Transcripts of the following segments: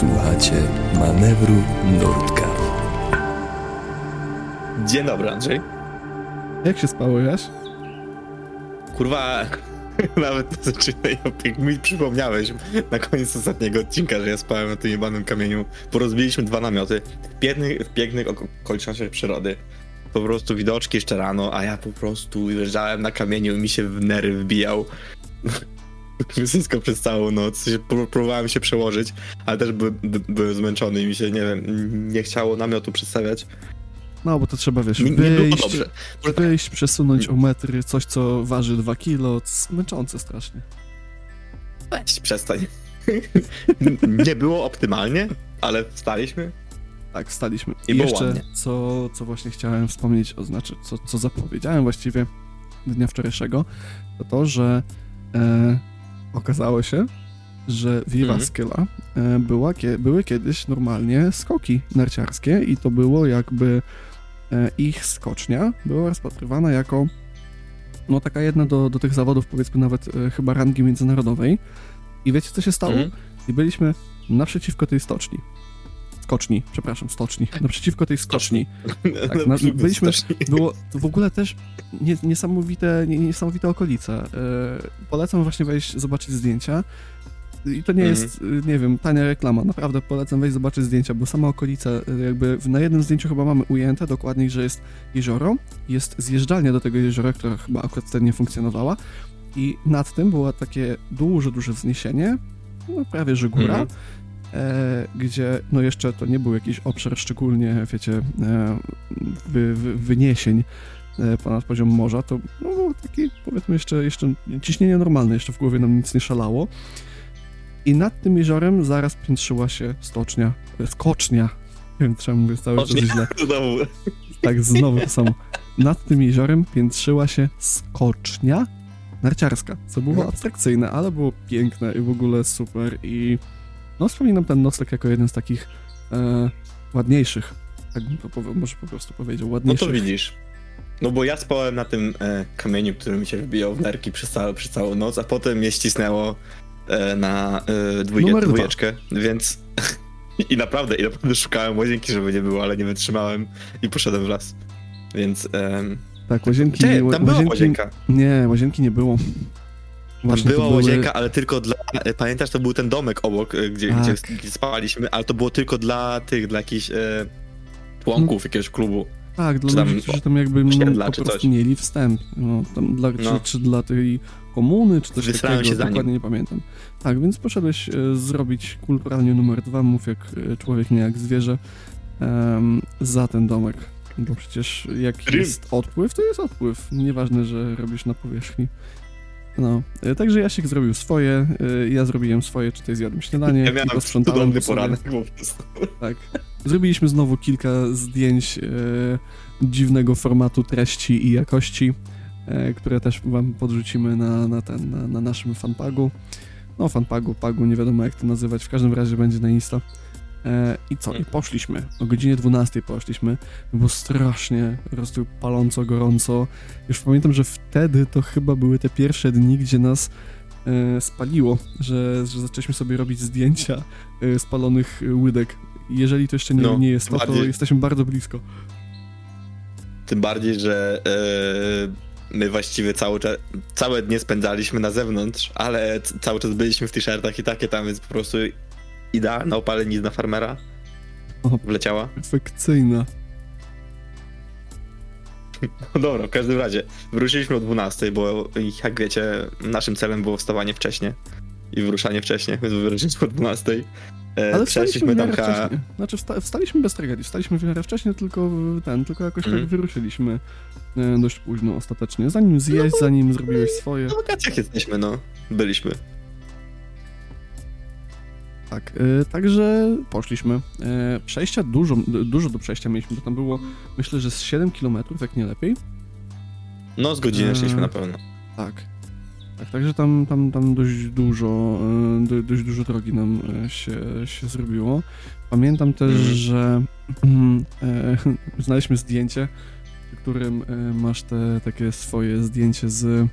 Słuchacie manewru Nurtka. Dzień dobry, Andrzej. Jak się spało, Jaś? Kurwa, nawet to zaczynaj, jak mi przypomniałeś na koniec ostatniego odcinka, że ja spałem na tym jebanym kamieniu. Porozbiliśmy dwa namioty w pięknych, w pięknych oko- okolicznościach przyrody. Po prostu widoczki jeszcze rano, a ja po prostu leżałem na kamieniu i mi się w nery wbijał. Wszystko przez całą noc. Próbowałem się przełożyć, ale też by, by, byłem zmęczony i mi się, nie wiem, nie chciało namiotu przedstawiać. No, bo to trzeba, wiesz, Nie, nie wyjść, dobrze. wyjść, przesunąć o metry, coś, co waży 2 kilo, męczące strasznie. Weź, przestań. nie było optymalnie, ale wstaliśmy. Tak, wstaliśmy. I I jeszcze, ładnie. co, co właśnie chciałem wspomnieć, o znaczy, co, co zapowiedziałem właściwie dnia wczorajszego, to to, że e, okazało się, że w Mhm. Jywaskela e, była, były kiedyś normalnie skoki narciarskie i to było jakby e, ich skocznia była rozpatrywana jako no taka jedna do, do tych zawodów, powiedzmy nawet e, chyba rangi międzynarodowej. I wiecie, co się stało? Mhm. I byliśmy naprzeciwko tej stoczni. Skoczni, przepraszam, stoczni. Naprzeciwko tej skoczni. Tak, na, byliśmy, było w ogóle też nie, niesamowite, nie, niesamowite okolice. E, polecam właśnie wejść, zobaczyć zdjęcia. I to nie Mhm. jest, y, nie wiem, tania reklama. Naprawdę polecam wejść, zobaczyć zdjęcia, bo sama okolica, y, jakby na jednym zdjęciu chyba mamy ujęte dokładniej, że jest jezioro, jest zjeżdżalnia do tego jeziora, która chyba akurat wtedy nie funkcjonowała. I nad tym było takie duże, duże wzniesienie, no prawie że góra, Mhm. E, gdzie no jeszcze to nie był jakiś obszar szczególnie, wiecie, e, wy, wy, wyniesień e, ponad poziom morza, to no, był taki, powiedzmy, jeszcze, jeszcze ciśnienie normalne, jeszcze w głowie nam nic nie szalało. I nad tym jeziorem zaraz piętrzyła się stocznia, skocznia, nie wiem czemu mówię cały czas źle, Znowu. tak, znowu to samo. Nad tym jeziorem piętrzyła się skocznia narciarska, co było No. abstrakcyjne, ale było piękne i w ogóle super i no wspominam ten nocleg jako jeden z takich e, ładniejszych, tak bym to może po prostu powiedział, No ładniejszych. to widzisz. No bo ja spałem na tym e, kamieniu, który mi się wybijał w nerki przez, całe, przez całą noc, a potem mnie ścisnęło e, na e, dwa. dwójeczkę, więc... I naprawdę, i naprawdę szukałem łazienki, żeby nie było, ale nie wytrzymałem i poszedłem w las. Więc... Tak, łazienki, ła- Tam była łazienki, łazienka. Nie, łazienki nie było. Tam to była były- łazienka, ale tylko dla. E, Pamiętasz, to był ten domek obok, e, gdzie, Tak. gdzie, gdzie spaliśmy, ale to było tylko dla tych, dla jakichś e, członków jakiegoś klubu. Tak, dla Czy tam ludzi, którzy tam jakby no, po czy prostu coś. mieli wstęp. No, tam dla, No. czy, czy dla tej komuny, czy coś Wysrałem takiego, się za nim. dokładnie nie pamiętam. Tak, więc poszedłeś e, zrobić kulturalnie numer dwa, mów jak e, człowiek, nie jak zwierzę, em, za ten domek. Bo przecież jak Rym. jest odpływ, to jest odpływ. Nieważne, że robisz na powierzchni. No, e, także Jasiek zrobił swoje, e, ja zrobiłem swoje, czytaj zjadłem śniadanie Ja i miałem posprzątałem sobie. poranek po prostu. Tak. Zrobiliśmy znowu kilka zdjęć e, dziwnego formatu treści i jakości, e, które też wam podrzucimy na, na, ten, na, na naszym fanpagu. No, fanpagu, pagu, nie wiadomo jak to nazywać, w każdym razie będzie na Insta. E, I co? I poszliśmy. O godzinie 12 poszliśmy. Było strasznie, po prostu paląco, gorąco. Już pamiętam, że wtedy to chyba były te pierwsze dni, gdzie nas e, spaliło, że, że zaczęliśmy sobie robić zdjęcia e, spalonych łydek. Jeżeli to jeszcze nie, No, nie jest to, to bardziej- jesteśmy bardzo blisko. Tym bardziej, że my właściwie cały czas, całe dnie spędzaliśmy na zewnątrz, ale cały czas byliśmy w t-shirtach i takie tam, więc po prostu idealna opalenizna farmera wleciała. Perfekcyjna. No dobra, w każdym razie wróciliśmy o 12, bo jak wiecie, naszym celem było wstawanie wcześnie i wyruszanie wcześnie, więc wróciliśmy o 12. E, Ale wstaliśmy w tam miarę chyba... wcześnie. Znaczy wsta wstaliśmy bez tragedii. Wstaliśmy w miarę wcześnie, tylko ten, tylko jakoś Mhm. tak wyruszyliśmy e, dość późno ostatecznie. Zanim zjeść, No, zanim zrobiłeś swoje. Na wakacjach jesteśmy, no. Byliśmy. Tak, e, także poszliśmy. E, przejścia dużo, dużo do przejścia mieliśmy, bo tam było myślę, że z 7 km, jak nie lepiej. No, z godziny szliśmy na pewno. Tak. Tak, także tam, tam, tam dość dużo, do, dość dużo drogi nam się, się zrobiło. Pamiętam też, Mhm. że mm, e, znaleźliśmy zdjęcie, w którym masz te takie swoje zdjęcie z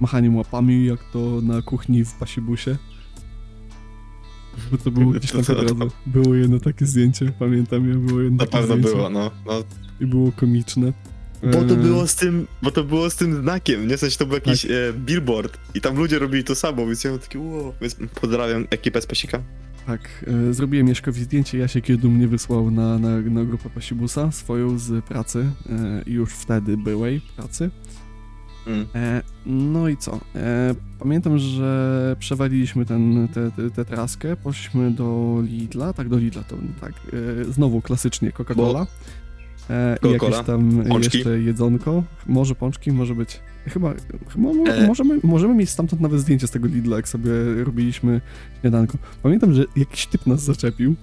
machaniem łapami, jak to na kuchni w pasibusie. Bo to było gdzieś tam. Było jedno takie zdjęcie, pamiętam, ja było jedno Na takie pewno zdjęcie. było, no. no. I było komiczne. Bo to E, było z tym, bo to było z tym znakiem, nie? W sensie to był jakiś Tak. e, billboard i tam ludzie robili to samo, więc ja mam taki wow. Więc pozdrawiam ekipę z Pasika. Tak, e, zrobiłem Mieszkowi zdjęcie, Jasiek je dumnie wysłał na, na, na grupę Pasibusa, swoją z pracy, e, już wtedy byłej pracy. Mm. E, no i co? E, pamiętam, że przewaliliśmy tę te, te traskę, poszliśmy do Lidla, tak do Lidla to tak, e, znowu klasycznie Coca-Cola. I jakieś tam pączki. jeszcze jedzonko, może pączki, może być, chyba, chyba mo- możemy, możemy mieć stamtąd nawet zdjęcie z tego Lidla, jak sobie robiliśmy śniadanko. Pamiętam, że jakiś typ nas zaczepił,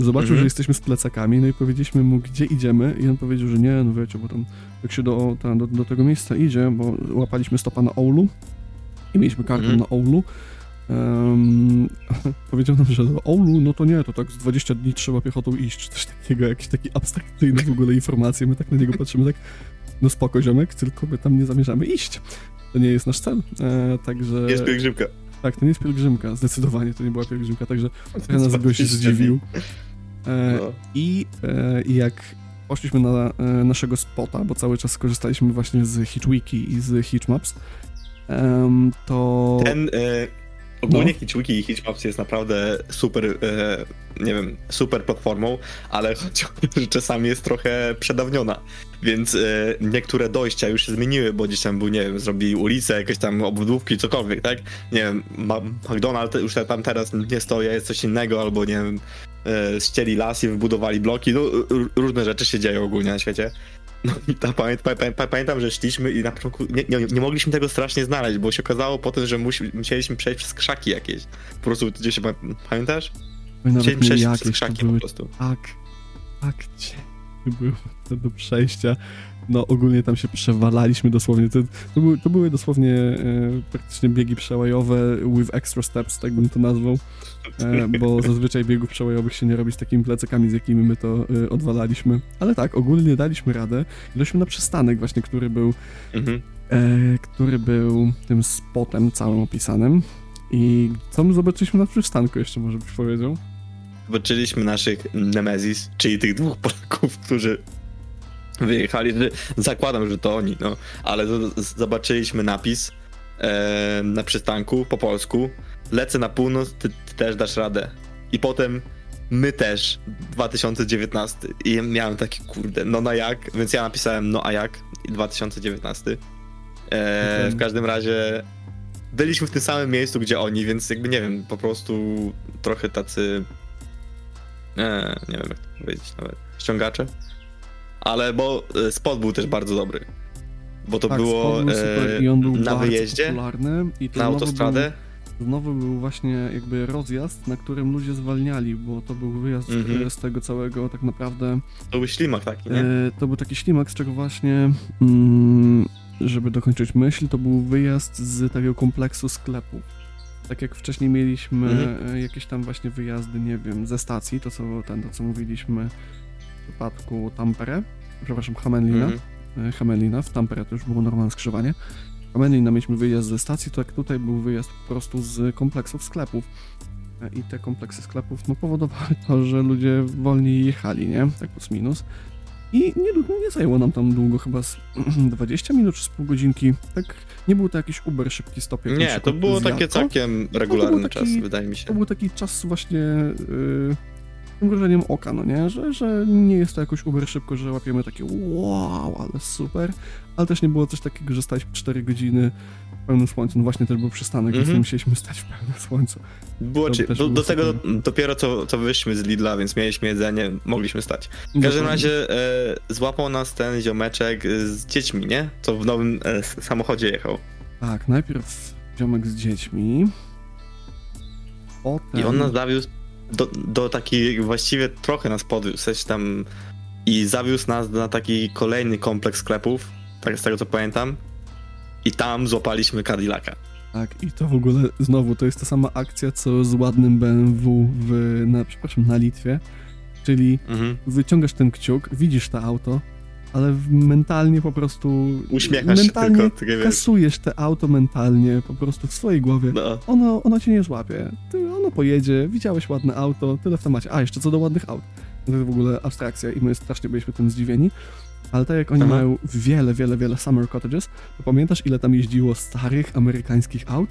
zobaczył, Mhm. że jesteśmy z plecakami, no i powiedzieliśmy mu, gdzie idziemy i on powiedział, że nie, no wiecie, bo tam jak się do, tam, do, do tego miejsca idzie, bo łapaliśmy stopa na Oulu i mieliśmy kartę Mhm. na Oulu. em, powiedział nam, że do Oulu, no to nie, to tak z 20 dni trzeba piechotą iść, czy coś takiego, jakieś takie abstrakcyjne w ogóle informacje. My tak na niego patrzymy, tak, no spoko ziomek, tylko my tam nie zamierzamy iść. To nie jest nasz cel, e, także... Jest pielgrzymka. Tak, to nie jest pielgrzymka, zdecydowanie to nie była pielgrzymka, także trochę nas gość zdziwił. E, No. I e, i jak poszliśmy na e, naszego spota, bo cały czas korzystaliśmy właśnie z Hitchwiki i z Hitchmaps, to... Ten ogólnie No. Hitchwiki i Hitchmaps jest naprawdę super, e, nie wiem, super platformą, ale że czasami jest trochę przedawniona. Więc e, niektóre dojścia już się zmieniły, bo gdzieś tam był, nie wiem, zrobili ulice, jakieś tam obudówki, cokolwiek, tak? Nie wiem, McDonald's już tam teraz nie stoi, jest coś innego, albo nie wiem, ścieli las i wybudowali bloki, no różne rzeczy się dzieją ogólnie na świecie. No i ta, pamię, pa, pa, pamiętam, że szliśmy i na początku nie, nie, nie mogliśmy tego strasznie znaleźć, bo się okazało potem, że musi, musieliśmy przejść przez krzaki jakieś. Po prostu gdzieś się, pa- pamiętasz? Musieliśmy przejść przez krzaki były po prostu. tak, tak cienkie było to do przejścia. No ogólnie tam się przewalaliśmy dosłownie. To, to, były, to były dosłownie e, praktycznie biegi przełajowe with extra steps, tak bym to nazwał. E, bo zazwyczaj biegów przełajowych się nie robi z takimi plecakami, z jakimi my to e, odwalaliśmy. Ale tak, ogólnie daliśmy radę. I doszliśmy na przystanek właśnie, który był Mhm. e, który był tym spotem całym opisanym. I co my zobaczyliśmy na przystanku jeszcze, może byś powiedział? Zobaczyliśmy naszych Nemezis, czyli tych dwóch Polaków, którzy wyjechali. że- Zakładam, że to oni, no. Ale zobaczyliśmy napis e, na przystanku po polsku. Lecę na północ, ty, ty też dasz radę. I potem my też, 2019. I miałem taki, kurde, no na jak? Więc ja napisałem no a jak? I 2019. E, Okej. W każdym razie byliśmy w tym samym miejscu, gdzie oni, więc jakby nie wiem, po prostu trochę tacy. E, nie wiem jak to powiedzieć nawet. Ściągacze. Ale bo e, spot był też bardzo dobry. Bo to tak, było e, był na wyjeździe, popularny. I to na autostradę. Był, znowu był właśnie jakby rozjazd, na którym ludzie zwalniali, bo to był wyjazd Mhm. e, z tego całego tak naprawdę. To był ślimak taki, nie? E, to był taki ślimak, z czego właśnie, mm, żeby dokończyć myśl, to był wyjazd z takiego kompleksu sklepów. Tak jak wcześniej mieliśmy Mhm. e, jakieś tam właśnie wyjazdy, nie wiem, ze stacji, to co, ten, to co mówiliśmy przypadku Tampere, przepraszam, Hamelina, Mhm. e, Hamelina, w Tampere to już było normalne skrzyżowanie. W Hamelina mieliśmy wyjazd ze stacji, to jak tutaj był wyjazd po prostu z kompleksów sklepów. E, I te kompleksy sklepów no, powodowały to, że ludzie wolniej jechali, nie? Tak plus minus. I nie, nie zajęło nam tam długo, chyba z 20 minut czy z pół godzinki. Tak, nie był to jakiś Uber szybki stop. jak Nie, to było takie całkiem regularny taki- czas, wydaje mi się. To był taki czas właśnie yy, mrużeniem oka, no nie? Że, że nie jest to jakoś uber szybko, że łapiemy takie wow, ale super, ale też nie było coś takiego, że staliśmy 4 godziny w pełnym słońcu. No właśnie też był przystanek, więc Mhm. musieliśmy stać w pełnym słońcu. Było, ci, do, było do tego super. dopiero co, co wyszliśmy z Lidla, więc mieliśmy jedzenie, mogliśmy stać. W każdym razie e, złapał nas ten ziomeczek z dziećmi, nie? Co w nowym e, samochodzie jechał. Tak, najpierw ziomek z dziećmi, potem... I on nas zawiózł do, do takiej, właściwie trochę nas podwiózł, w sensie tam i zawiózł nas na taki kolejny kompleks sklepów, tak z tego co pamiętam. I tam złapaliśmy Cadillaca. Tak, i to w ogóle znowu to jest ta sama akcja, co z ładnym BMW w, na, przepraszam, na Litwie, czyli Mhm. wyciągasz ten kciuk, widzisz to auto ale mentalnie po prostu... Uśmiechasz się mentalnie tylko, takie wiesz. kasujesz te auto mentalnie po prostu w swojej głowie. No. Ono, ono cię nie złapie. Ty, ono pojedzie, widziałeś ładne auto, tyle w temacie. A, jeszcze co do ładnych aut. To jest w ogóle abstrakcja i my strasznie byliśmy tym zdziwieni. Ale tak jak oni Aha. mają wiele, wiele, wiele summer cottages, to pamiętasz ile tam jeździło starych amerykańskich aut?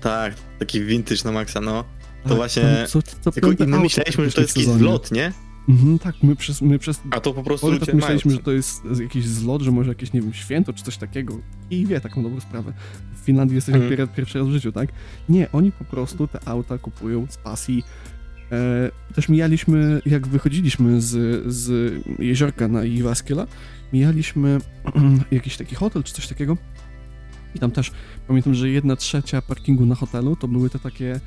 Tak, taki vintage na maksa, no. To Tak, właśnie- tam Co, co Tylko my myśleliśmy, że to jest jakiś zlot, nie? Mhm, tak, my przez, my przez A to po prostu ludzie tak myśleliśmy, mają. że to jest jakiś zlot, że może jakieś, nie wiem, święto czy coś takiego. I wie taką dobrą sprawę. W Finlandii jesteśmy Mhm. pier pierwszy raz w życiu, tak? Nie, oni po prostu te auta kupują z pasji. E, też mijaliśmy, jak wychodziliśmy z, z jeziorka na Iwaskiela, mijaliśmy jakiś taki hotel czy coś takiego. I tam też pamiętam, że jedna trzecia parkingu na hotelu to były te takie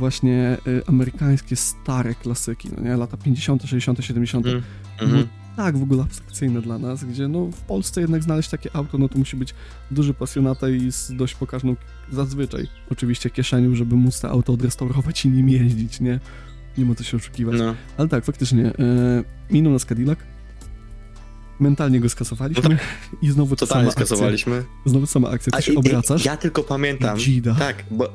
właśnie y, amerykańskie stare klasyki, no nie? Lata 50., 60., 70. Mhm. No, Mhm. tak w ogóle abstrakcyjne dla nas, gdzie no w Polsce jednak znaleźć takie auto, no to musi być duży pasjonata i z dość pokaźną zazwyczaj oczywiście kieszenią, żeby móc to auto odrestaurować i nim jeździć, nie? Nie ma co się oszukiwać. No. Ale tak, faktycznie, e, minął nas Cadillac, mentalnie go skasowaliśmy No i znowu ta sama Totalnie akcja. skasowaliśmy. Znowu sama akcja, ty się i- i- obracasz Ja tylko pamiętam. i dzida. Tak, bo.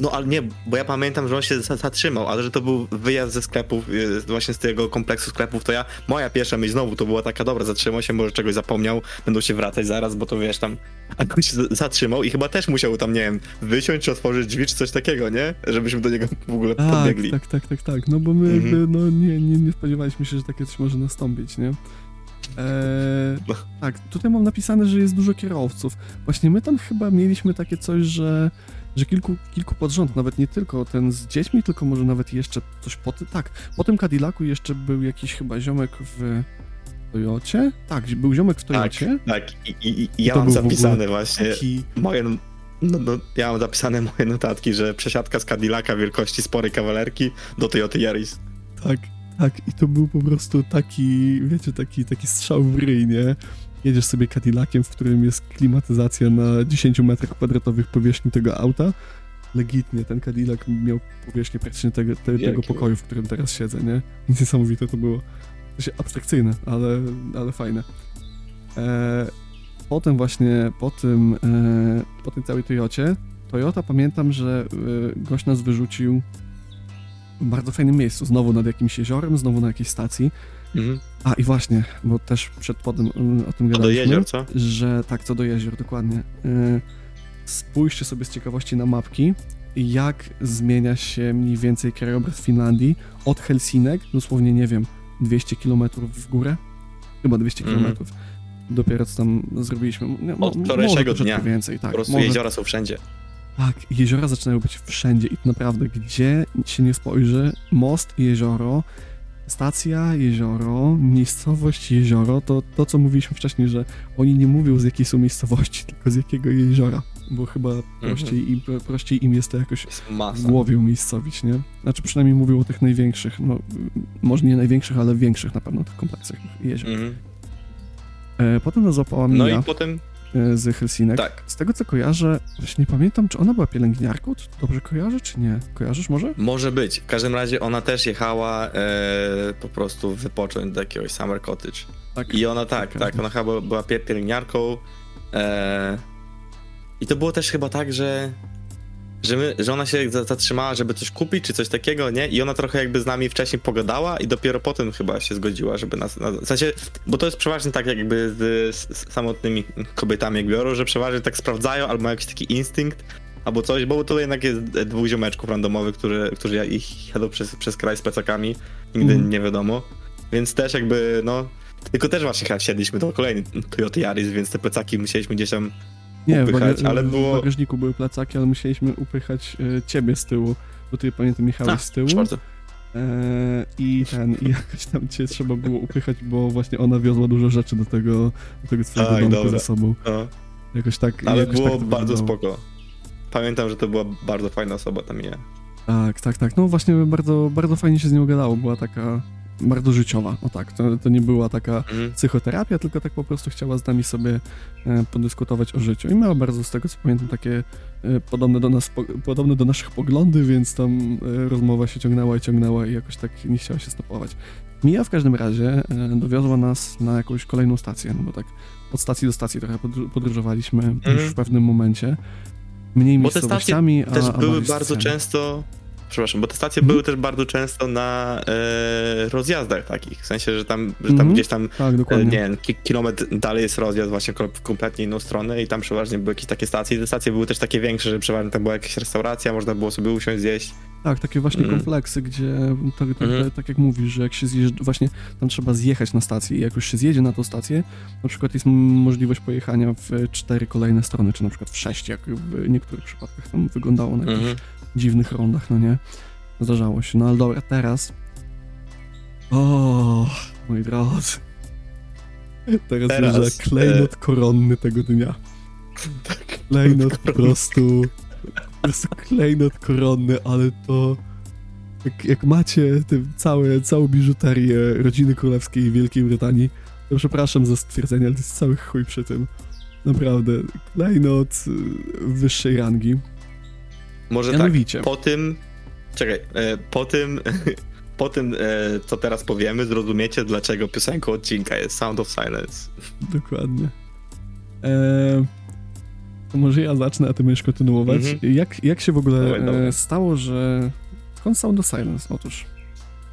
No ale nie, bo ja pamiętam, że on się za- zatrzymał, ale że to był wyjazd ze sklepów, y, właśnie z tego kompleksu sklepów, to ja, moja pierwsza myśl znowu to była taka, dobra, zatrzymał się, może czegoś zapomniał, będą się wracać zaraz, bo to wiesz tam, a on się zatrzymał i chyba też musiał tam, nie wiem, wysiąść, czy otworzyć drzwi, czy coś takiego, nie? Żebyśmy do niego w ogóle Tak, podbiegli. tak, tak, tak, tak. No bo my Mhm. jakby, no nie, nie, nie spodziewaliśmy się, że takie coś może nastąpić, nie? Eee, tak, tutaj mam napisane, że jest dużo kierowców. Właśnie my tam chyba mieliśmy takie coś, że, że kilku, kilku pod rząd, nawet nie tylko ten z dziećmi, tylko może nawet jeszcze coś po tym, tak, po tym Cadillacu jeszcze był jakiś chyba ziomek w Toyocie? Tak, był ziomek w Tak, Toyocie. tak. I, i, i ja mam zapisane właśnie Taki, moje. No, no, ja mam zapisane moje notatki, że przesiadka z Cadillaca wielkości sporej kawalerki do Toyoty Yaris. Tak, tak. I to był po prostu taki, wiecie, taki, taki strzał w ryj, nie? Jedziesz sobie Cadillaciem, w którym jest klimatyzacja na 10 metrach kwadratowych powierzchni tego auta. Legitnie, ten Cadillac miał powierzchnię praktycznie tego, te, tego pokoju, w którym teraz siedzę, nie? Niesamowite to było. To się abstrakcyjne, ale, ale fajne. E, potem właśnie, po tym, e, po tej całej Toyocie, Toyota pamiętam, że e, gość nas wyrzucił bardzo fajnym miejscu, znowu nad jakimś jeziorem, znowu na jakiejś stacji. Mhm. A i właśnie, bo też przed podem mm, o tym To do gadaliśmy, jezior, co? że tak, co do jezior, dokładnie. Y, Spójrzcie sobie z ciekawości na mapki, jak zmienia się mniej więcej krajobraz Finlandii od Helsinek, dosłownie, nie wiem, 200 km w górę? Chyba 200 Mhm. km. Dopiero co tam zrobiliśmy. Mo- Od wczorajszego dnia. więcej, tak. po prostu może jeziora są wszędzie. Tak, jeziora zaczynają być wszędzie i naprawdę, gdzie się nie spojrzy, most, jezioro, stacja, jezioro, miejscowość, jezioro, to to, co mówiliśmy wcześniej, że oni nie mówią z jakiej są miejscowości, tylko z jakiego jeziora, bo chyba prościej, im, pro- prościej im jest to jakoś w głowie umiejscowić, nie? Znaczy przynajmniej mówią o tych największych, no może nie największych, ale większych na pewno tych kompleksach jezior. Mhm. E, potem nas złapała No Mia i potem, z Helsinek. tak, Z tego co kojarzę, właśnie nie pamiętam, czy ona była pielęgniarką, czy dobrze kojarzę, czy nie? Kojarzysz może? może być. W każdym razie ona też jechała e, po prostu wypocząć do jakiegoś summer cottage. Tak. I ona tak, Okej. tak, ona chyba była pie- pielęgniarką. E, I to było też chyba tak, że, że, my, że ona się za- zatrzymała, żeby coś kupić, czy coś takiego, nie? I ona trochę jakby z nami wcześniej pogadała i dopiero potem chyba się zgodziła, żeby nas... w sensie, bo to jest przeważnie tak jakby z, z samotnymi kobietami jak biorą, że przeważnie tak sprawdzają albo mają jakiś taki instynkt, albo coś, bo to jednak jest dwóch ziomeczków randomowych, którzy, którzy ich jadą przez, przez kraj z plecakami, nigdy Mhm. nie wiadomo. Więc też jakby, no... Tylko też właśnie chyba wsiedliśmy do kolejny Toyota Yaris, więc te plecaki musieliśmy gdzieś tam Nie, w, upychać, ale w było- bagażniku były plecaki, ale musieliśmy upychać e, ciebie z tyłu, bo ty pamiętam jechałeś A, z tyłu czwarty. e, i ten, i jakoś tam cię trzeba było upychać, bo właśnie ona wiozła dużo rzeczy do tego, do tego swojego Tak, domku dobra. ze sobą. No, Jakoś tak, ale jakoś było tak to bardzo wyglądało. spoko. Pamiętam, że to była bardzo fajna osoba tam ja. Tak, tak, tak. No właśnie bardzo, bardzo fajnie się z nią gadało. Była taka bardzo życiowa, o tak, to, to nie była taka Mhm. psychoterapia, tylko tak po prostu chciała z nami sobie e, podyskutować o życiu. I miała bardzo, z tego co pamiętam, takie e, podobne do nas, po, podobne do naszych poglądy, więc tam e, rozmowa się ciągnęła i ciągnęła i jakoś tak nie chciała się stopować. Mija w każdym razie dowiozła nas na jakąś kolejną stację, no bo tak od stacji do stacji trochę podr- podróżowaliśmy już w pewnym momencie. Mniej Bo te stacje a, Też były bardzo często. Przepraszam, bo te stacje Mhm. były też bardzo często na e, rozjazdach takich. W sensie, że tam, że tam Mhm. gdzieś tam Tak, E. Nie wiem, ki- kilometr dalej jest rozjazd właśnie w kompletnie inną stronę i tam przeważnie były jakieś takie stacje i te stacje były też takie większe, że przeważnie tam była jakaś restauracja, można było sobie usiąść, zjeść. Tak, takie właśnie Mm. kompleksy, gdzie tak, tak, Mhm. tak, tak jak mówisz, że jak się zjeżdża, właśnie tam trzeba zjechać na stację i jak już się zjedzie na tą stację, na przykład jest możliwość pojechania w cztery kolejne strony, czy na przykład w sześć, jak w niektórych przypadkach tam wyglądało na jakichś Mhm. dziwnych rondach, no nie? Zdarzało się. No ale dobra, teraz... O, moi drodzy. Teraz, Teraz, teraz klejnot koronny tego dnia. Klejnot po prostu... Po prostu klejnot koronny, ale to... Jak, jak macie te całe, całą biżuterię rodziny królewskiej Wielkiej Brytanii, to przepraszam za stwierdzenie, ale to jest cały chuj przy tym. Naprawdę. Klejnot y, wyższej rangi. Może tak, Mianowicie. po tym, czekaj, e, po tym, po tym, e, co teraz powiemy, zrozumiecie, dlaczego piosenką odcinka jest Sound of Silence. Dokładnie. Eee, to może ja zacznę, a ty będziesz kontynuować. Mhm. Jak, jak się w ogóle Dawaj, dawaj. e, stało, że... Skąd Sound of Silence? Otóż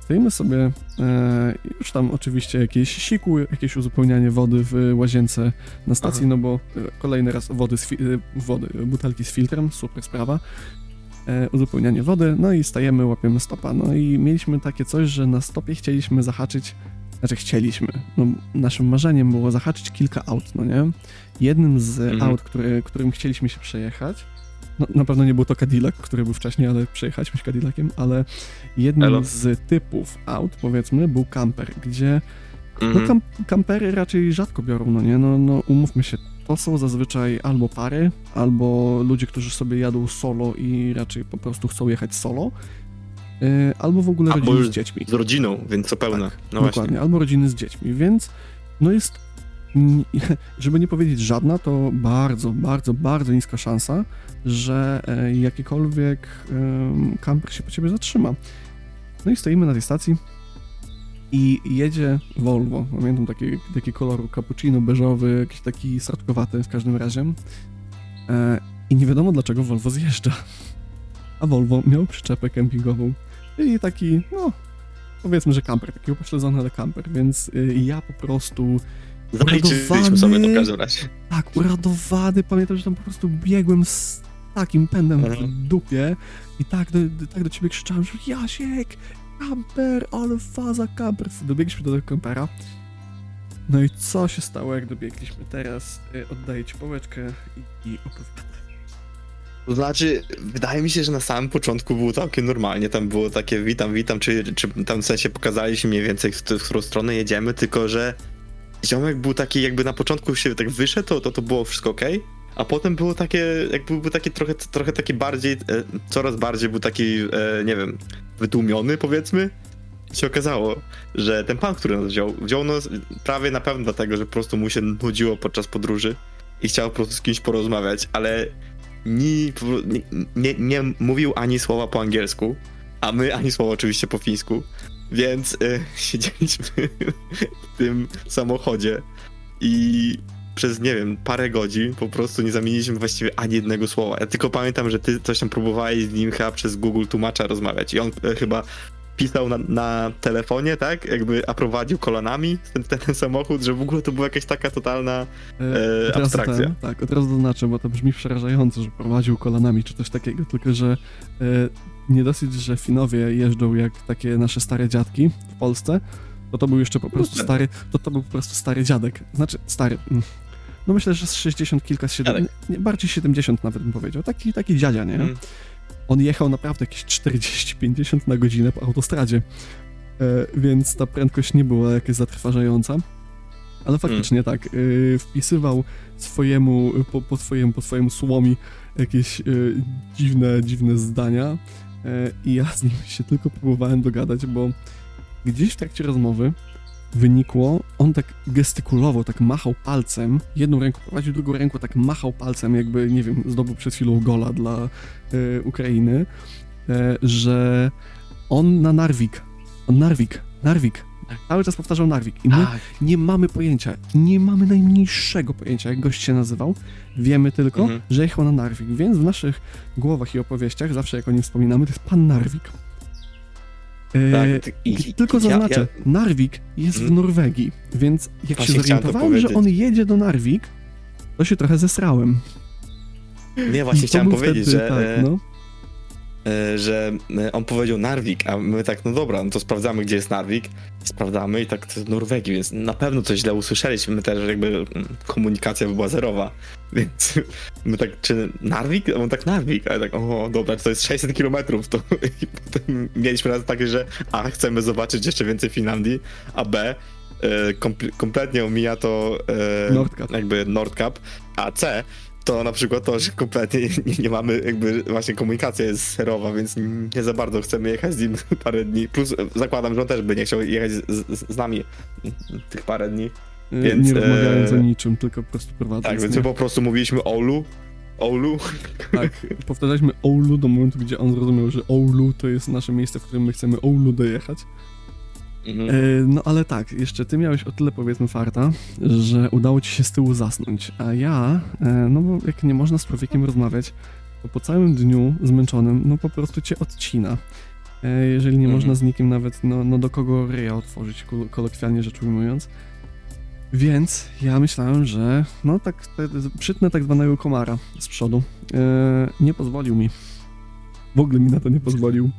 stoimy sobie, e, już tam oczywiście jakieś siku, jakieś uzupełnianie wody w łazience na stacji, Aha. no bo e, kolejny raz wody, z e, wody, butelki z filtrem, super sprawa. E, uzupełnianie wody, no i stajemy, łapiemy stopa. No i mieliśmy takie coś, że na stopie chcieliśmy zahaczyć znaczy chcieliśmy. No, naszym marzeniem było zahaczyć kilka aut, no nie? Jednym z Mhm. aut, który, którym chcieliśmy się przejechać, no, na pewno nie był to Cadillac, który był wcześniej, ale przejechaliśmy się Cadillaciem, ale jednym Elo. z typów aut, powiedzmy, był camper, gdzie no, Mhm. kam kampery raczej rzadko biorą, no nie? No, no umówmy się, to są zazwyczaj albo pary, albo ludzie, którzy sobie jadą solo i raczej po prostu chcą jechać solo, albo w ogóle Albo rodziny z dziećmi. Z rodziną, więc co pełna. Tak, no Dokładnie, właśnie. albo rodziny z dziećmi, więc no jest, żeby nie powiedzieć żadna, to bardzo, bardzo, bardzo niska szansa, że e, jakikolwiek kamper się po ciebie zatrzyma. No i stoimy na tej stacji i jedzie Volvo, pamiętam taki, taki kolor cappuccino, beżowy, jakiś taki srodkowaty w każdym razie e, i nie wiadomo dlaczego Volvo zjeżdża. A Volvo miał przyczepę kempingową, czyli taki, no, powiedzmy, że kamper, taki upośledzony, ale kamper, więc y, ja po prostu Zaliczyliśmy sobie to w każdym razie. tak uradowany, pamiętam, że tam po prostu biegłem z takim pędem Mhm. w dupie i tak do, do, tak do ciebie krzyczałem, że Jasiek, kamper, ale faza kamper. Dobiegliśmy do tego kampera. No i co się stało, jak dobiegliśmy? Teraz y, oddaję ci pałeczkę i, i opowiadam. To znaczy, wydaje mi się, że na samym początku było całkiem normalnie. Tam było takie witam, witam, czy, czy tam w sensie pokazaliśmy mniej więcej, w, w którą stronę jedziemy, tylko że ziomek był taki, jakby na początku się tak wyszedł, to, to, to było wszystko ok. A potem było takie, jakby był taki trochę, trochę taki bardziej, e, coraz bardziej był taki, e, nie wiem, wytłumiony powiedzmy. I się okazało, że ten pan, który nas wziął, wziął nas prawie na pewno dlatego, że po prostu mu się nudziło podczas podróży i chciał po prostu z kimś porozmawiać, ale ni, nie, nie mówił ani słowa po angielsku, a my ani słowa oczywiście po fińsku, więc y, siedzieliśmy w tym samochodzie i przez, nie wiem, parę godzin po prostu nie zamieniliśmy właściwie ani jednego słowa. Ja tylko pamiętam, że ty coś tam próbowałeś z nim chyba przez Google tłumacza rozmawiać i on e, chyba pisał na, na telefonie, tak? Jakby, a prowadził kolanami ten, ten, samochód, że w ogóle to była jakaś taka totalna E, od razu abstrakcja. Ten, tak, od razu zaznaczę, bo to brzmi przerażająco, że prowadził kolanami czy coś takiego, tylko że e, nie dosyć, że Finowie jeżdżą jak takie nasze stare dziadki w Polsce, to to był jeszcze po prostu Kurde. stary, to to był po prostu stary dziadek. Znaczy, stary. mm. No myślę, że z 60 kilka, z 7, Dziadek. nie, bardziej 70 nawet bym powiedział. Taki, taki dziadzia, nie? Mm. On jechał naprawdę jakieś 40-50 na godzinę po autostradzie, e, więc ta prędkość nie była jakaś zatrważająca. Ale faktycznie tak, e, wpisywał swojemu, po, po, swojemu, po swojemu słomi jakieś e, dziwne, dziwne zdania. I ja z nim się tylko próbowałem dogadać, bo gdzieś w trakcie rozmowy wynikło, on tak gestykulował, tak machał palcem, jedną ręką prowadził, drugą ręką tak machał palcem, jakby, nie wiem, zdobył przed chwilą gola dla e, Ukrainy, e, że on na Narvik, on Narvik, Narvik, cały czas powtarzał Narvik i my Tak. nie mamy pojęcia, nie mamy najmniejszego pojęcia, jak gość się nazywał. Wiemy tylko, Mhm. że jechał na Narvik, więc w naszych głowach i opowieściach, zawsze jak o nim wspominamy, to jest pan Narvik. E, Tak, i- i- tylko ja- zaznaczę, ja- Narvik jest w Mhm. Norwegii, więc jak Właśnie się zorientowałem, że on jedzie do Narvik, to się trochę zesrałem. Nie, właśnie chciałem powiedzieć, wtedy, że, tak, e, no. E, że e, on powiedział Narvik, a my tak, no dobra, no to sprawdzamy, gdzie jest Narvik. Sprawdzamy i tak to jest Norwegii, więc na pewno coś źle usłyszeliśmy. My też jakby mm, komunikacja była zerowa, więc my tak, czy Narvik? A on tak Narvik, a ja tak, o dobra, to jest 600 kilometrów, to i potem mieliśmy raz takie, że A, chcemy zobaczyć jeszcze więcej Finlandii, a B, e, komple- kompletnie omija to e, Nordkap. jakby Nordkap, a C, to na przykład to, że kompletnie nie, nie mamy jakby właśnie komunikacja jest zerowa, więc nie za bardzo chcemy jechać z nim parę dni. Plus zakładam, że on też by nie chciał jechać z, z, nami tych parę dni. Więc, nie rozmawiając e, o niczym, tylko po prostu prowadząc. Tak, więc nie? my po prostu mówiliśmy Oulu, Oulu. Tak, powtarzaliśmy Oulu do momentu, gdzie on zrozumiał, że Oulu to jest nasze miejsce, w którym my chcemy Oulu dojechać. Mhm. E, no ale tak, jeszcze ty miałeś o tyle powiedzmy farta, że udało ci się z tyłu zasnąć, a ja, e, no bo jak nie można z człowiekiem rozmawiać, to po całym dniu zmęczonym, no po prostu cię odcina. E, jeżeli nie Mhm. można z nikim nawet, no, no do kogo ryja otworzyć, kol- kolokwialnie rzecz ujmując. Więc ja myślałem, że no tak, te, przytnę tak zwanego komara z przodu. Nie pozwolił mi. W ogóle mi na to nie pozwolił.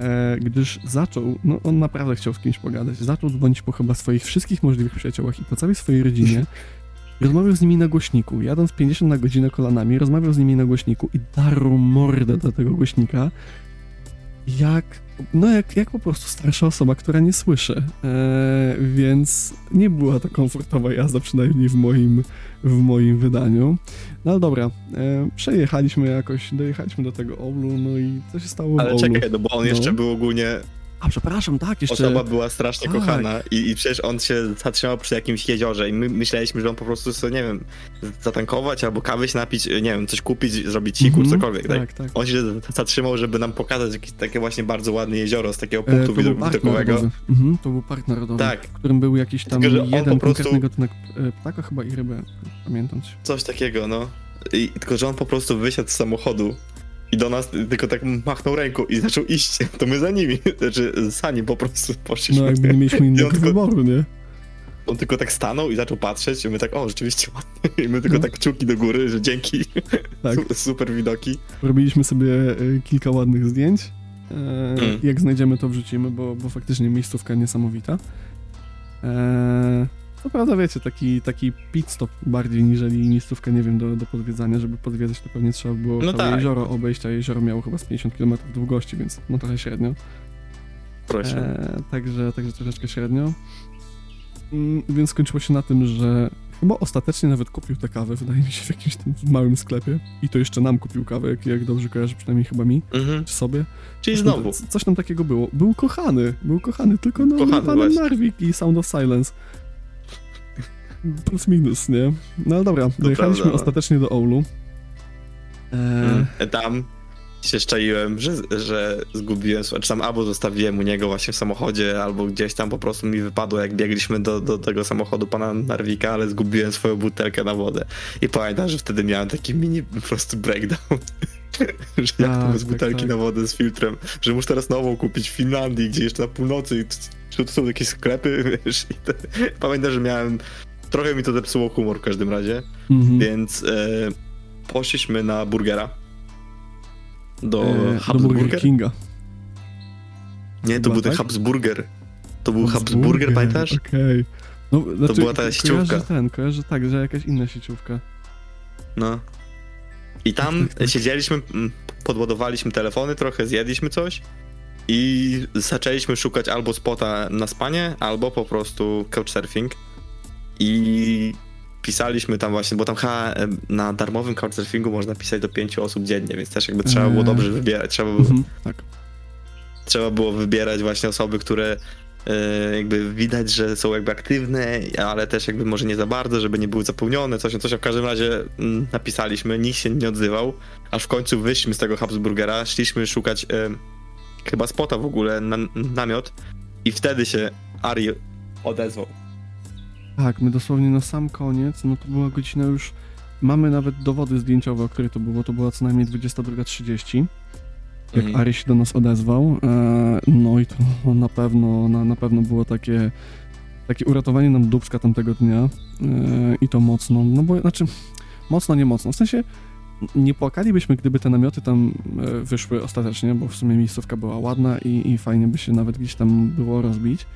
E, gdyż zaczął, no on naprawdę chciał z kimś pogadać, zaczął dzwonić po chyba swoich wszystkich możliwych przyjaciołach i po całej swojej rodzinie. Rozmawiał z nimi na głośniku, jadąc 50 na godzinę kolanami, rozmawiał z nimi na głośniku i darł mordę do tego głośnika, jak, no jak, jak po prostu starsza osoba, która nie słyszy. E, więc nie była to komfortowa jazda, przynajmniej w moim, w moim wydaniu. No ale dobra, e, przejechaliśmy jakoś, dojechaliśmy do tego Oulu, no i co się stało w Ale Oulu? czekaj, no bo on No. jeszcze był ogólnie, A przepraszam, tak, jeszcze... osoba była strasznie Tak. kochana i, i przecież on się zatrzymał przy jakimś jeziorze i my myśleliśmy, że on po prostu sobie, nie wiem, zatankować albo kawy się napić, nie wiem, coś kupić, zrobić sikur, Mhm, cokolwiek, tak? Tak, tak. On się zatrzymał, żeby nam pokazać jakieś takie właśnie bardzo ładne jezioro z takiego E, punktu park widokowego. Mhm, to był park narodowy, Tak. w którym był jakiś tam Tylko, jeden po prostu- konkretny gatunek e, ptaka chyba i rybę, pamiętać. Coś takiego, no. I, tylko, że on po prostu wysiadł z samochodu i do nas tylko tak machnął ręką i zaczął iść. To my za nimi, znaczy za nim po prostu poszliśmy. No jakby nie mieliśmy innego wyboru, nie? On tylko tak stanął i zaczął patrzeć i my tak, o, rzeczywiście ładnie. I my tylko No. tak kciuki do góry, że dzięki. Tak. Su- Super widoki. Robiliśmy sobie e, kilka ładnych zdjęć. E, Mm. Jak znajdziemy, to wrzucimy, bo, bo faktycznie miejscówka niesamowita. E, co prawda, wiecie, taki, taki pit stop bardziej niżeli miejscówka, nie wiem, do, do podwiedzania. Żeby podwiedzać, to pewnie trzeba było No całe tak. jezioro obejść, a jezioro miało chyba z 50 km długości, więc no trochę średnio. Proszę. E, także, także troszeczkę średnio. Mm, więc skończyło się na tym, że chyba ostatecznie nawet kupił tę kawę, wydaje mi się, w jakimś tam małym sklepie. I to jeszcze nam kupił kawę, jak, jak dobrze kojarzę, przynajmniej chyba mi, Mhm. czy sobie. Czyli Coś tam- znowu. c- Coś tam takiego było. Był kochany, był kochany, tylko no Kochany panem. Narvik i Sound of Silence. Plus minus, nie? No ale dobra, dojechaliśmy prawda, ostatecznie do Oulu. E, Mm. Tam się szczaiłem, że, że zgubiłem, czy tam albo zostawiłem u niego właśnie w samochodzie, albo gdzieś tam po prostu mi wypadło, jak biegliśmy do, do tego samochodu pana Narwika, ale zgubiłem swoją butelkę na wodę. I pamiętam, że wtedy miałem taki mini po prostu breakdown. że jak Tak, to bez tak, butelki tak. na wodę z filtrem, że muszę teraz nową kupić w Finlandii, gdzie jeszcze na północy, czy to są jakieś sklepy, wiesz, i te... pamiętam, że miałem, trochę mi to zepsuło humor w każdym razie, mhm. więc e, poszliśmy na burgera. Do E, do Burger Habsburger? Kinga. Nie, to Chyba był ten tak? Habsburger. To był Habsburger, pamiętasz? Okej. No, znaczy, była ta sieciówka. Kojarzę ten, kojarzę tak, że jakaś inna sieciówka. No. I tam Tak, tak, tak. siedzieliśmy, podładowaliśmy telefony trochę, zjedliśmy coś i zaczęliśmy szukać albo spota na spanie, albo po prostu couchsurfing. I pisaliśmy tam właśnie, bo tam na darmowym couchsurfingu można pisać do pięciu osób dziennie, więc też jakby trzeba było Eee. dobrze wybierać. Trzeba było Mhm, tak. trzeba było wybierać właśnie osoby, które e, jakby widać, że są jakby aktywne, ale też jakby może nie za bardzo, żeby nie były zapełnione, coś, coś. W każdym razie mm, napisaliśmy, nikt się nie odzywał, aż w końcu wyszliśmy z tego Habsburgera, szliśmy szukać e, chyba spota w ogóle, na, namiot i wtedy się Ari odezwał. Tak, my dosłownie na sam koniec, no to była godzina już, mamy nawet dowody zdjęciowe, o której to było, to była co najmniej 22.30, jak Mhm. Ari się do nas odezwał, e, no i to na pewno, na, na pewno było takie, takie uratowanie nam dubska tamtego dnia e, i to mocno, no bo, znaczy, mocno, nie mocno, w sensie nie płakalibyśmy, gdyby te namioty tam e, wyszły ostatecznie, bo w sumie miejscówka była ładna i, i fajnie by się nawet gdzieś tam było rozbić.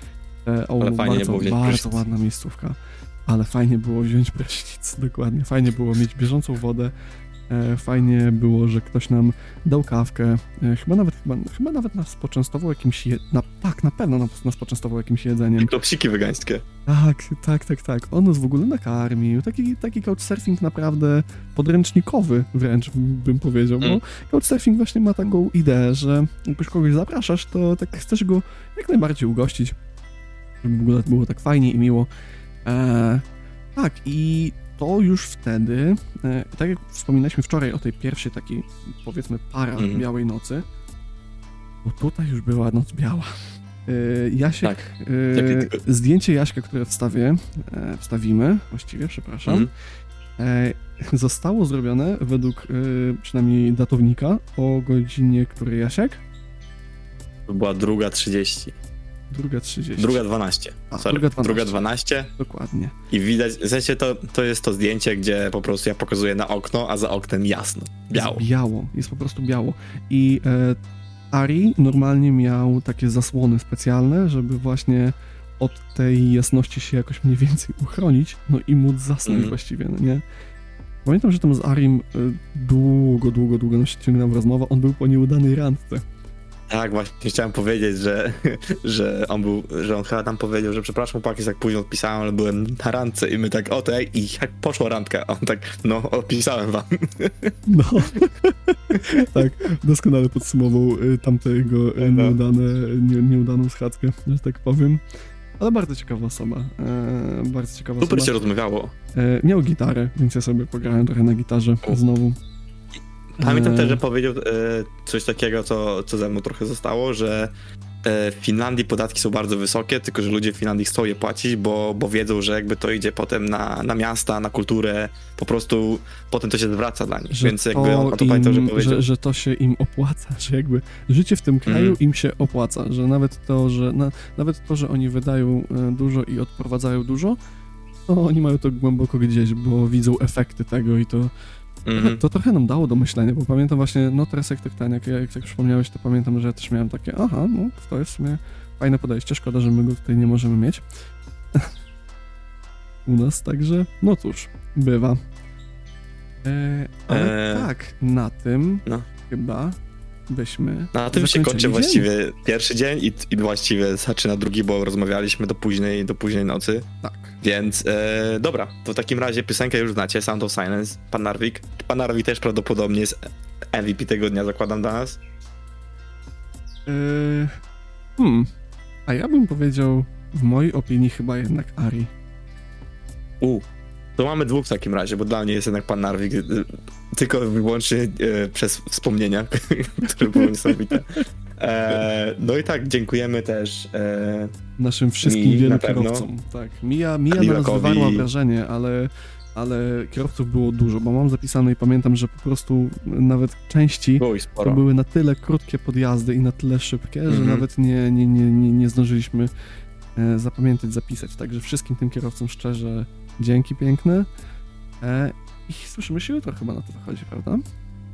E, o, Ale fajnie bardzo, było bardzo prysznic. ładna miejscówka. Ale fajnie było wziąć prysznic, dokładnie. Fajnie było mieć bieżącą wodę. E, fajnie było, że ktoś nam dał kawkę. E, chyba nawet chyba, chyba nawet nas poczęstował jakimś. Je... Na, tak, na pewno nas, nas poczęstował jakimś jedzeniem. Klopsiki wegańskie. Tak, tak, tak, tak. On nas w ogóle nakarmił. Taki, taki couchsurfing naprawdę podręcznikowy wręcz bym powiedział, Mm. bo couchsurfing właśnie ma taką ideę, że jak już kogoś zapraszasz, to tak chcesz go jak najbardziej ugościć, żeby w ogóle było tak fajnie i miło. E, tak, i to już wtedy, e, tak jak wspominaliśmy wczoraj o tej pierwszej takiej, powiedzmy, para Mhm. białej nocy, bo tutaj już była noc biała. E, Jasiek Tak. E, zdjęcie Jaśka, które wstawię, e, wstawimy, właściwie, przepraszam, e, zostało zrobione według e, przynajmniej datownika o godzinie, której Jasiek? To była druga 30. Druga 30. Druga 12. A, Sorry. druga 12. druga 12. Dokładnie. I widać, w sensie to, to jest to zdjęcie, gdzie po prostu ja pokazuję na okno, a za oknem jasno. Biało. Jest biało, jest po prostu biało. I e, Ari normalnie miał takie zasłony specjalne, żeby właśnie od tej jasności się jakoś mniej więcej uchronić, no i móc zasnąć Mhm. właściwie, no nie? Pamiętam, że tam z Arim e, długo, długo, długo nam się ciągnęła rozmowa, on był po nieudanej randce. Tak, właśnie chciałem powiedzieć, że, że on był, że on chyba tam powiedział, że przepraszam, chłopaki, tak późno odpisałem, ale byłem na randce i my tak, o tej, i jak poszła randka? A on tak, no, odpisałem wam. No, tak, doskonale podsumował y, tamtego y, No. nieudane, nie, nieudaną schadzkę, że tak powiem. Ale bardzo ciekawa osoba. E, bardzo ciekawa Super osoba. się rozmawiało. E, miał gitarę, więc ja sobie pograłem trochę na gitarze O. znowu. Pamiętam też, że powiedział e, coś takiego, co, co ze mną trochę zostało, że e, w Finlandii podatki są bardzo wysokie, tylko że ludzie w Finlandii chcą je płacić, bo, bo wiedzą, że jakby to idzie potem na, na miasta, na kulturę, po prostu potem to się zwraca dla nich. że Więc jakby on, on to pamiętał, że im- powiedział. że, że to się im opłaca, że jakby życie w tym kraju Mhm. im się opłaca, że nawet to, że na, nawet to, że oni wydają e, dużo i odprowadzają dużo, to oni mają to głęboko gdzieś, bo widzą efekty tego i to Mhm. To trochę nam dało do myślenia, bo pamiętam właśnie, no teraz jak ten, jak, jak przypomniałeś, to pamiętam, że ja też miałem takie, aha, no to jest w sumie fajne podejście, szkoda, że my go tutaj nie możemy mieć. U nas, także, no cóż, bywa. E, ale E, tak, na tym no. chyba byśmy Na tym się kończy dzień. właściwie pierwszy dzień i, i właściwie zaczyna drugi, bo rozmawialiśmy do późnej, do późnej nocy. Tak. Więc e, dobra, to w takim razie piosenkę już znacie, Sound of Silence, Pan Narwik. Pan Narwik też prawdopodobnie jest MVP tego dnia, zakładam dla nas. E, hmm, a ja bym powiedział, w mojej opinii chyba jednak Ari. U. To mamy dwóch w takim razie, bo dla mnie jest jednak Pan Narwik e, tylko i wyłącznie e, przez wspomnienia, które były niesamowite. E, no i tak, dziękujemy też e, Naszym wszystkim Mi wielu kierowcom. Tak. Mija, mija na nas wywarła wrażenie, ale, ale kierowców było dużo, bo mam zapisane i pamiętam, że po prostu nawet części to były na tyle krótkie podjazdy i na tyle szybkie, że Mhm. nawet nie, nie, nie, nie, nie zdążyliśmy e, zapamiętać, zapisać. Także wszystkim tym kierowcom szczerze dzięki piękne. E, I słyszymy się jutro chyba na to wychodzi, prawda?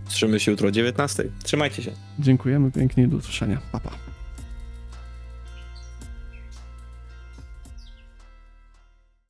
Trzymamy się jutro o 19. Trzymajcie się. Dziękujemy pięknie i do usłyszenia. Pa, pa.